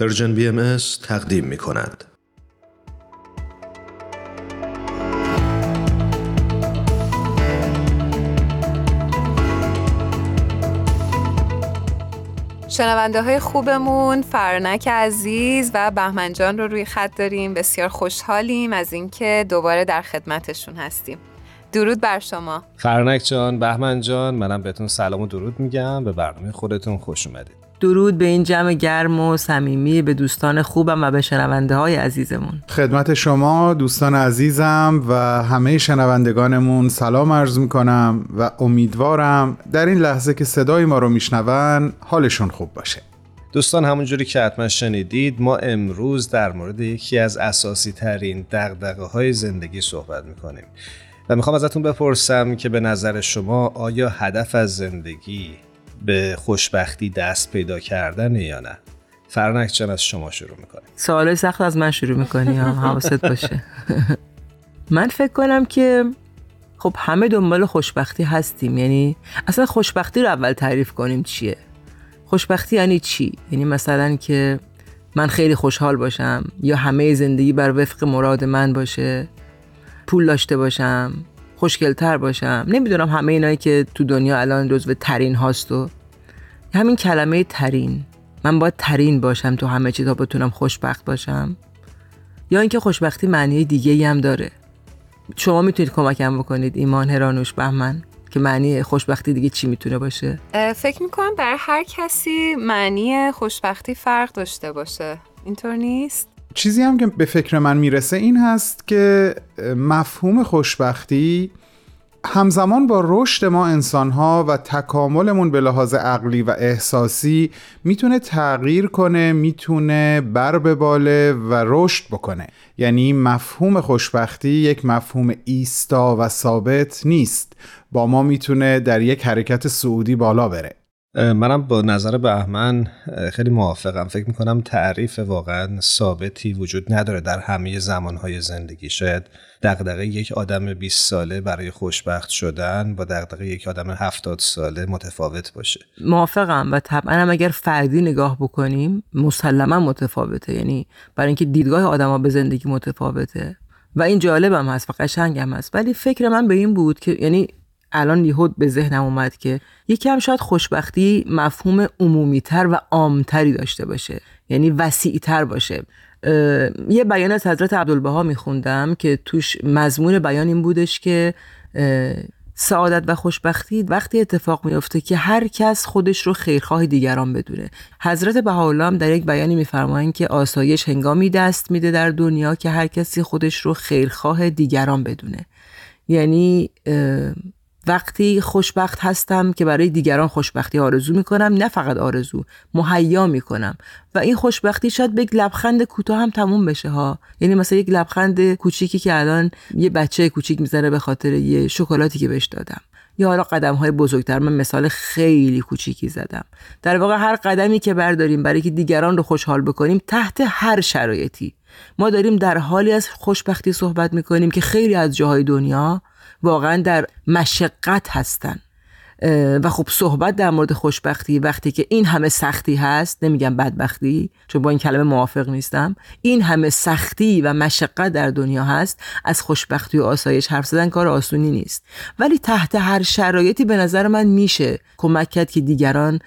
Persian BM تقدیم می کند. شنونده های خوبمون فرنک عزیز و بهمنجان رو روی خط داریم. بسیار خوشحالیم از اینکه دوباره در خدمتشون هستیم. درود بر شما. فرنک جان بهمن جان منم بهتون سلام و درود میگم به برنامه خودتون خوش اومدید. درود به این جمع گرم و صمیمی به دوستان خوبم و به شنونده های عزیزمون. خدمت شما دوستان عزیزم و همه شنوندگانمون سلام عرض می‌کنم و امیدوارم در این لحظه که صدای ما رو میشنون حالشون خوب باشه. دوستان همونجوری که حتما شنیدید ما امروز در مورد یکی از اساسی ترین دقدقه های زندگی صحبت می‌کنیم. و می‌خوام ازتون بپرسم که به نظر شما آیا هدف از زندگی به خوشبختی دست پیدا کردن یا نه؟ فرنک جان از شما شروع می‌کنه؟ سوال سخت از من شروع می‌کنی حواست باشه؟ من فکر کنم که خب همه دنبال خوشبختی هستیم. یعنی اصلا خوشبختی رو اول تعریف کنیم چیه؟ خوشبختی یعنی چی؟ یعنی مثلا که من خیلی خوشحال باشم یا همه زندگی بر وفق مراد من باشه پول داشته باشم خوشگلتر باشم. نمی‌دونم همه اینایی که تو دنیا الان جزو ترین هاست و همین کلمه ترین. من باید ترین باشم تو همه چی تا بتونم خوشبخت باشم. یا اینکه خوشبختی معنی دیگه ای هم داره. شما می‌تونید کمکم بکنید ایمان هرانوش بهمن که معنی خوشبختی دیگه چی می‌تونه باشه؟ فکر می‌کنم برای هر کسی معنی خوشبختی فرق داشته باشه. اینطور نیست؟ چیزی هم که به فکر من می‌رسه این هست که مفهوم خوشبختی همزمان با رشد ما انسانها و تکاملمون به لحاظ عقلی و احساسی می‌تونه تغییر کنه می‌تونه بر بباله و رشد بکنه. یعنی مفهوم خوشبختی یک مفهوم ایستا و ثابت نیست. با ما می‌تونه در یک حرکت سعودی بالا بره. منم با نظر بهمن خیلی موافقم. فکر می‌کنم تعریف واقعا ثابتی وجود نداره در همه زمانهای زندگی. شاید دقدقه یک آدم 20 ساله برای خوشبخت شدن با دقدقه یک آدم 70 ساله متفاوت باشه. موافقم و طبعا هم اگر فردی نگاه بکنیم مسلما متفاوته. یعنی برای اینکه دیدگاه آدما به زندگی متفاوته. و این جالبم هست و قشنگم هست. ولی فکر من به این بود که یعنی الان یهود به ذهنم اومد که یکم شاید خوشبختی مفهوم عمومیتر و عامتری داشته باشه یعنی وسیعتر باشه. یه بیان از حضرت عبدالبها میخوندم که توش مضمون بیان این بودش که سعادت و خوشبختی وقتی اتفاق میفته که هر کس خودش رو خیرخواه دیگران بدونه. حضرت بهاءالله در یک بیانی میفرمایند که آسایش هنگامی دست میده در دنیا که هر کسی خودش رو خیرخواه دیگران بدونه. یعنی وقتی خوشبخت هستم که برای دیگران خوشبختی آرزو می‌کنم نه فقط آرزو مهیا می‌کنم. و این خوشبختی شاید به لبخند کوتاه هم تموم بشه ها. یعنی مثلا یک لبخند کوچیکی که الان یه بچه کوچیک می‌زنه به خاطر یه شکلاتی که بهش دادم. یا حالا قدم های بزرگتر من مثال خیلی کوچیکی زدم. در واقع هر قدمی که برداریم برای که دیگران رو خوشحال بکنیم تحت هر شرایطی ما داریم در حالی از خوشبختی صحبت می‌کنیم که خیلی از جاهای دنیا واقعا در مشقت هستن. و خب صحبت در مورد خوشبختی وقتی که این همه سختی هست نمیگم بدبختی چون با این کلمه موافق نیستم این همه سختی و مشقت در دنیا هست از خوشبختی و آسایش حرف زدن کار آسونی نیست. ولی تحت هر شرایطی به نظر من میشه کمک کرد که دیگران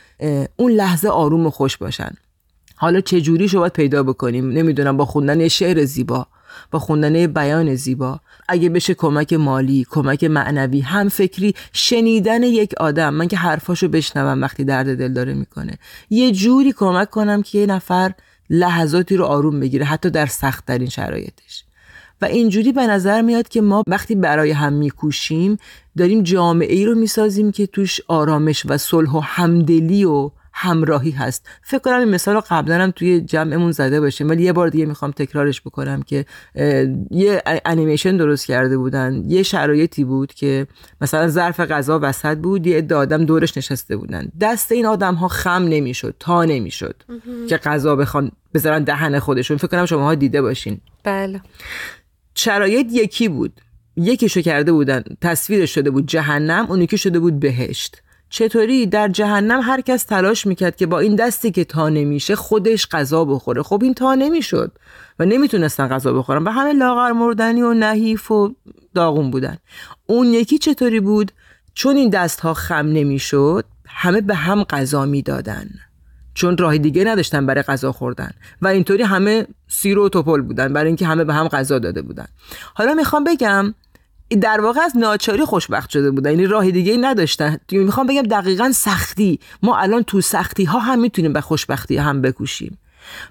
اون لحظه آروم و خوش باشن. حالا چه جوری باید پیدا بکنیم؟ نمی‌دونم با خوندن شعر زیبا با خوندن بیان زیبا. اگه بشه کمک مالی کمک معنوی هم فکری شنیدن یک آدم. من که حرفاشو بشنوم وقتی درد دل داره می‌کنه. یه جوری کمک کنم که یه نفر لحظاتی رو آروم بگیره حتی در سخت ترین شرایطش. و اینجوری به نظر میاد که ما وقتی برای هم میکوشیم داریم جامعه ای رو می‌سازیم که توش آرامش و صلح و همدلی و همراهی هست. فکر کنم این مثال رو قبلا هم توی جمعمون زده باشیم ولی یه بار دیگه می‌خوام تکرارش بکنم که یه انیمیشن درست کرده بودن. یه شرایطی بود که مثلا ظرف غذا وسط بود یه عده آدم دورش نشسته بودن. دست این آدم ها خم نمی‌شد تا نمی‌شد که غذا بخوان بذارن دهن خودشون. فکر کنم شما ها دیده باشین. بله. شرایط یکی بود. یکیشو کرده بودن. تصویرش شده بود جهنم اون یکی شده بود بهشت. چطوری در جهنم هر کس تلاش می‌کرد که با این دستی که تا نمیشه خودش غذا بخوره. خب این تا نمی‌شد و نمی‌تونستن غذا بخورن و همه لاغر مردنی و نحیف و داغون بودن. اون یکی چطوری بود؟ چون این دست ها خم نمی‌شد همه به هم غذا می‌دادن. چون راه دیگه نداشتن برای غذا خوردن و اینطوری همه سیر و توپل بودن برای اینکه همه به هم غذا داده بودن. حالا می‌خوام بگم در واقع از ناچاری خوشبخت شده بودن یعنی راه دیگه نداشتن. می‌خوام بگم دقیقا سختی. ما الان تو سختی ها هم می‌تونیم به خوشبختی هم بکوشیم.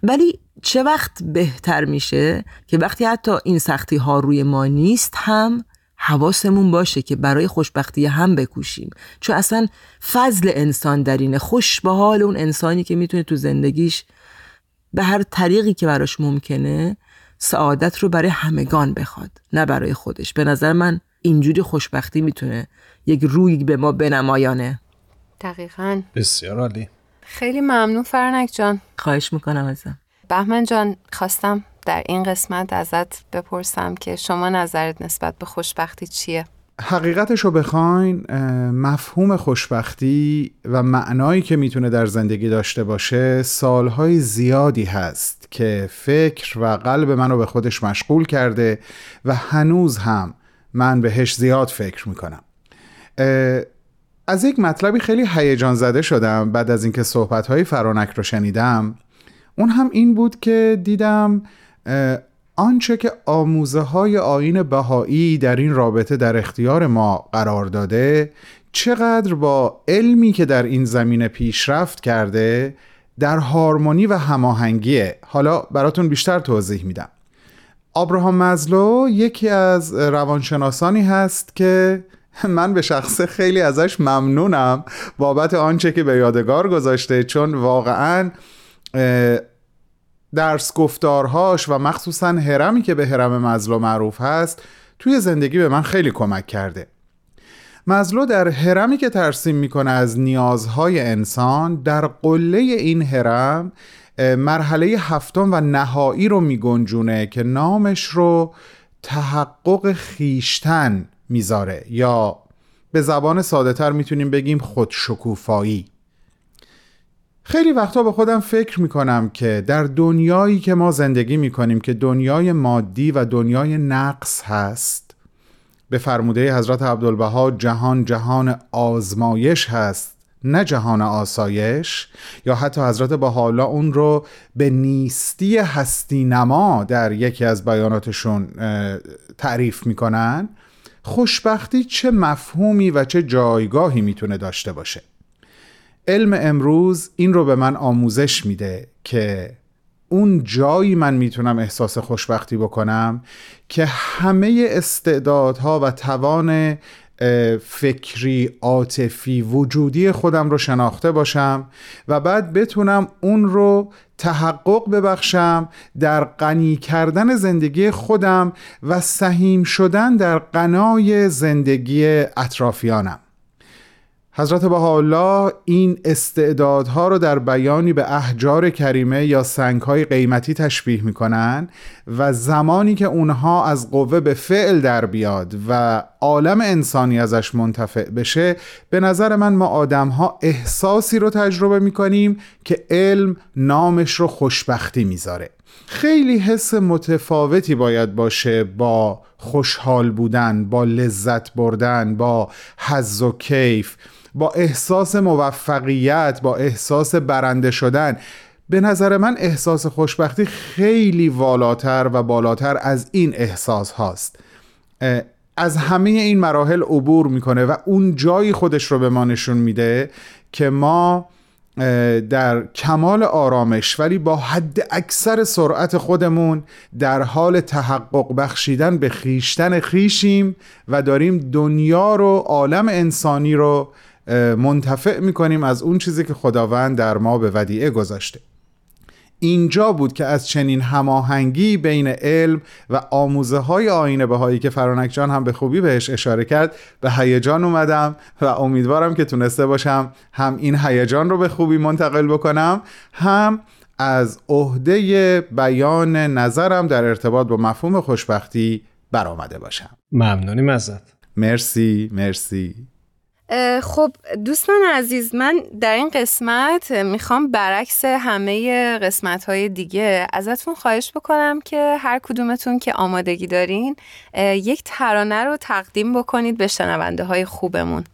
ولی چه وقت بهتر میشه که وقتی حتی این سختی ها روی ما نیست هم حواسمون باشه که برای خوشبختی هم بکوشیم. چون اصلا فضل انسان در اینه. خوش به حال اون انسانی که می‌تونه تو زندگیش به هر طریقی که براش ممکنه سعادت رو برای همگان بخواد نه برای خودش. به نظر من اینجوری خوشبختی می‌تونه یک روی به ما بنمایانه. دقیقا. بسیار عالی. خیلی ممنون فرنک جان. خواهش می‌کنم ازم. بهمن جان خواستم در این قسمت ازت بپرسم که شما نظرت نسبت به خوشبختی چیه؟ حقیقتش رو بخواین مفهوم خوشبختی و معنایی که می‌تونه در زندگی داشته باشه سالهای زیادی هست. که فکر و قلب منو به خودش مشغول کرده و هنوز هم من بهش زیاد فکر می‌کنم. از یک مطلبی خیلی هیجان زده شدم بعد از اینکه صحبتهای فرانک رو شنیدم. اون هم این بود که دیدم آنچه که آموزه های آین بهایی در این رابطه در اختیار ما قرار داده چقدر با علمی که در این زمینه پیشرفت کرده در هارمونی و هماهنگیه حالا براتون بیشتر توضیح میدم. آبراهام مزلو یکی از روانشناسانی هست که من به شخصه خیلی ازش ممنونم بابت آنچه که به یادگار گذاشته چون واقعا درس گفتارهاش و مخصوصا هرمی که به هرم مزلو معروف هست توی زندگی به من خیلی کمک کرده. مزلو در هرمی که ترسیم می‌کنه از نیازهای انسان در قله این هرم مرحله هفتم و نهایی رو میگنجونه که نامش رو تحقق خیشتن می‌ذاره یا به زبان ساده تر می‌تونیم بگیم خودشکوفایی. خیلی وقتا به خودم فکر می‌کنم که در دنیایی که ما زندگی می‌کنیم که دنیای مادی و دنیای نقص هست به فرموده حضرت عبدالبها جهان جهان آزمایش هست نه جهان آسایش یا حتی حضرت بحالا اون رو به نیستی هستی نما در یکی از بیاناتشون تعریف می‌کنن. خوشبختی چه مفهومی و چه جایگاهی می‌تونه داشته باشه؟ علم امروز این رو به من آموزش میده که اون جایی من می‌تونم احساس خوشبختی بکنم که همه استعدادها و توان فکری عاطفی وجودی خودم رو شناخته باشم و بعد بتونم اون رو تحقق ببخشم در غنی کردن زندگی خودم و سهیم شدن در قنای زندگی اطرافیانم. حضرت بهاءالله این استعدادها رو در بیانی به احجار کریمه یا سنگهای قیمتی تشبیه می‌کنن و زمانی که اونها از قوه به فعل در بیاد و عالم انسانی ازش منتفع بشه به نظر من ما آدمها احساسی رو تجربه می‌کنیم که علم نامش رو خوشبختی می‌ذاره. خیلی حس متفاوتی باید باشه با خوشحال بودن با لذت بردن با حز و کیف با احساس موفقیت با احساس برنده شدن. به نظر من احساس خوشبختی خیلی والاتر و بالاتر از این احساس هاست. از همه این مراحل عبور می‌کنه و اون جایی خودش رو به ما نشون میده که ما در کمال آرامش ولی با حد اکثر سرعت خودمون در حال تحقق بخشیدن به خیشتن خیشیم و داریم دنیا رو عالم انسانی رو منتفع می‌کنیم از اون چیزی که خداوند در ما به ودیعه گذاشته. اینجا بود که از چنین هماهنگی بین علم و آموزه های آینه بهایی که فرانک جان هم به خوبی بهش اشاره کرد به هیجان اومدم و امیدوارم که تونسته باشم هم این هیجان رو به خوبی منتقل بکنم هم از عهده بیان نظرم در ارتباط با مفهوم خوشبختی برآمده باشم. ممنونیم ازت. مرسی مرسی. خب دوستان عزیز من در این قسمت می‌خوام برعکس همه قسمت های دیگه ازتون خواهش بکنم که هر کدومتون که آمادگی دارین یک ترانه رو تقدیم بکنید به شنونده های خوبمون.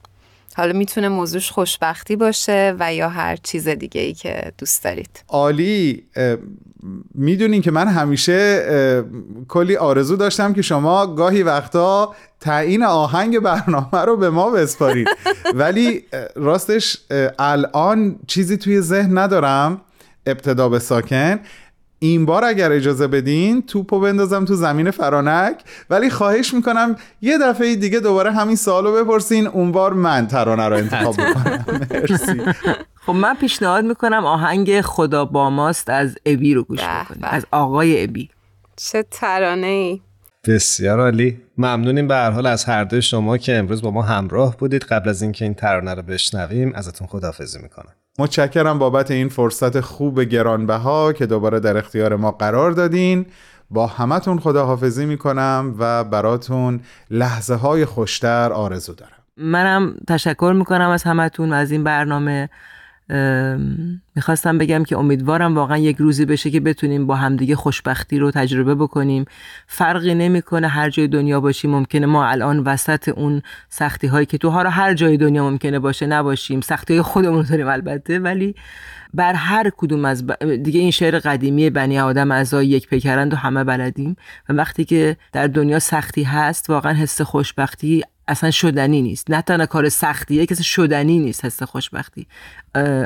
حالا می‌تونه موضوعش خوشبختی باشه و یا هر چیز دیگه ای که دوست دارید. عالی. می‌دونین که من همیشه کلی آرزو داشتم که شما گاهی وقتا تعیین آهنگ برنامه رو به ما بسپارید. ولی راستش الان چیزی توی ذهن ندارم. ابتدا به ساکن. این بار اگر اجازه بدین توپو بندازم تو زمین فرانک ولی خواهش می‌کنم یه دفعه دیگه دوباره همین سوالو بپرسین اون بار من ترانه رو انتخاب بکنم مرسی. خب من پیشنهاد می‌کنم آهنگ خدا با ماست از ابی رو گوش بکنیم از آقای ابی. چه ترانه ای بسیار عالی. ممنونیم به هر حال از هر دوی شما که امروز با ما همراه بودید. قبل از اینکه این ترانه رو بشنویم ازتون خداحافظی می‌کنم. متشکرم بابت این فرصت خوب گرانبها که دوباره در اختیار ما قرار دادین. با همتون خداحافظی می‌کنم و براتون لحظه های خوشتر آرزو دارم. منم تشکر می‌کنم از همتون از این برنامه. می‌خواستم بگم که امیدوارم واقعا یک روزی بشه که بتونیم با همدیگه خوشبختی رو تجربه بکنیم. فرقی نمی‌کنه هر جای دنیا باشیم ممکنه ما الان وسط اون سختی هایی که توها رو هر جای دنیا ممکنه باشه نباشیم. سختی های خودمون داریم البته ولی بر هر کدوم از دیگه این شعر قدیمی بنی آدم اعضای یک پیکرند و همه بلدیم. و وقتی که در دنیا سختی هست واقعا حس خوشبختی اصلا شدنی نیست. نه تنها کار سختیه که شدنی نیست حس خوشبختی.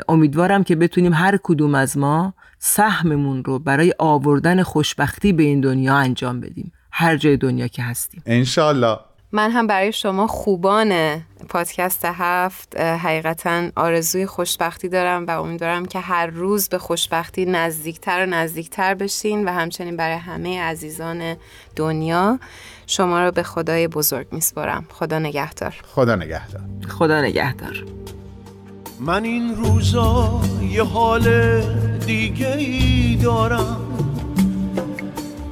امیدوارم که بتونیم هر کدوم از ما سهممون رو برای آوردن خوشبختی به این دنیا انجام بدیم. هر جای دنیا که هستیم. انشالله من هم برای شما خوبان پادکست هفت حقیقتا آرزوی خوشبختی دارم و امیدوارم که هر روز به خوشبختی نزدیکتر و نزدیکتر بشین و همچنین برای همه عزیزان دنیا شما رو به خدای بزرگ میسپارم. خدا نگهدار. خدا نگهدار. خدا نگهدار. من این روزا یه حال دیگه ای دارم.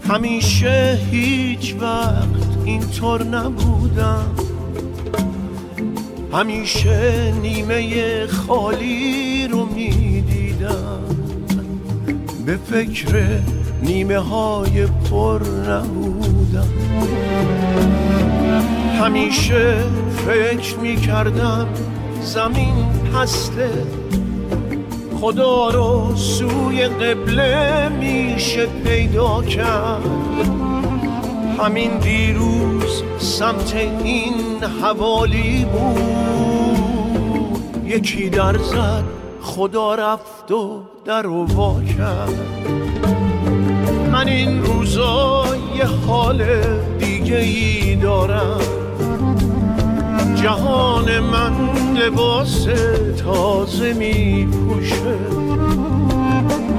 همیشه هیچ وقت اینطور نبودم. همیشه نیمه خالی رو می‌دیدم. به فکر نیمه های پر نبودم. همیشه فکر می‌کردم زمین پسته. خدا رو سوی قبله میشه پیدا کرد. همین دیروز سمت این حوالی بود. یکی در زد خدا رفت و در و کرد. من این روزا یه حال دیگه ای دارم. جهان من لباس تازه می پوشه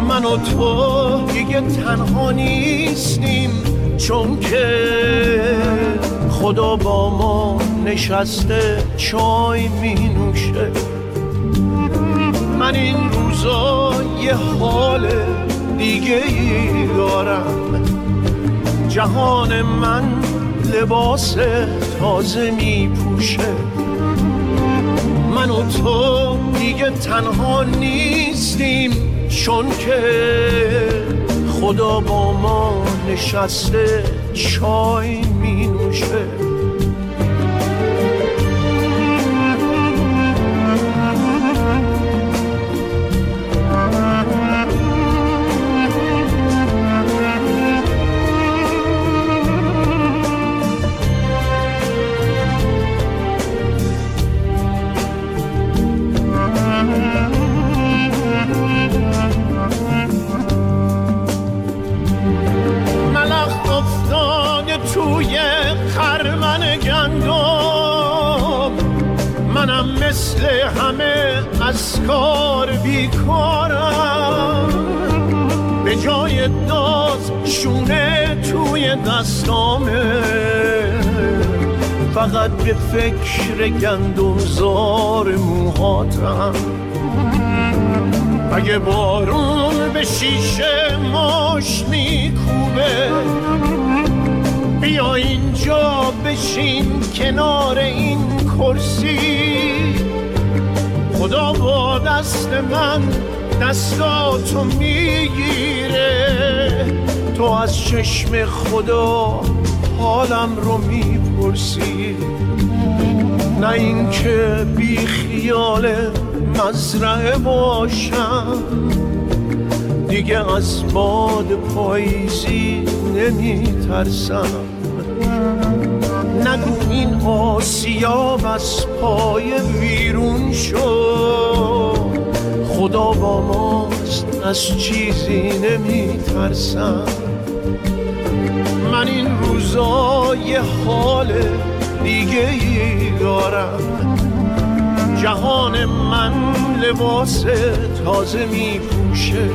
من و تو دیگه تنها نیستیم. چون که خدا با ما نشسته چای می نوشه. من این روزا یه حال دیگه ای دارم. جهان من لباس تازه می پوشه. من و تو دیگه تنها نیستیم چون که خدا با ما نشسته چای می نوشه. از کار بیکارم به جای داز شونه توی دستامه. فقط به فکر گندم زار موهاتم اگه بارون به شیشه ماش میکوبه بیا اینجا بشین کنار این کرسی. خدا با دست من دستاتو می‌گیره. تو از چشم خدا حالم رو می‌پرسی. نه اینکه بی خیال مزرعه باشم. دیگه از باد پاییزی نمیترسم. نگو این آسیاب از پای ویرون شو خدا با ماست از چیزی نمیترسم. من این روزا حال دیگه ای دارم. جهان من لباس تازه می پوشه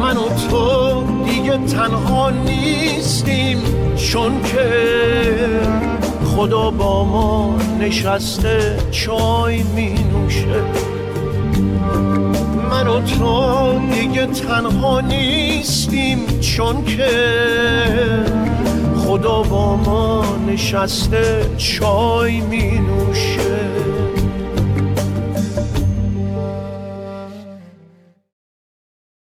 من و تو دیگه تنها نیستیم. چون که خدا با ما نشسته چای می نوشه. من و تو دیگه تنها نیستیم چون که خدا با ما نشسته چای می نوشه.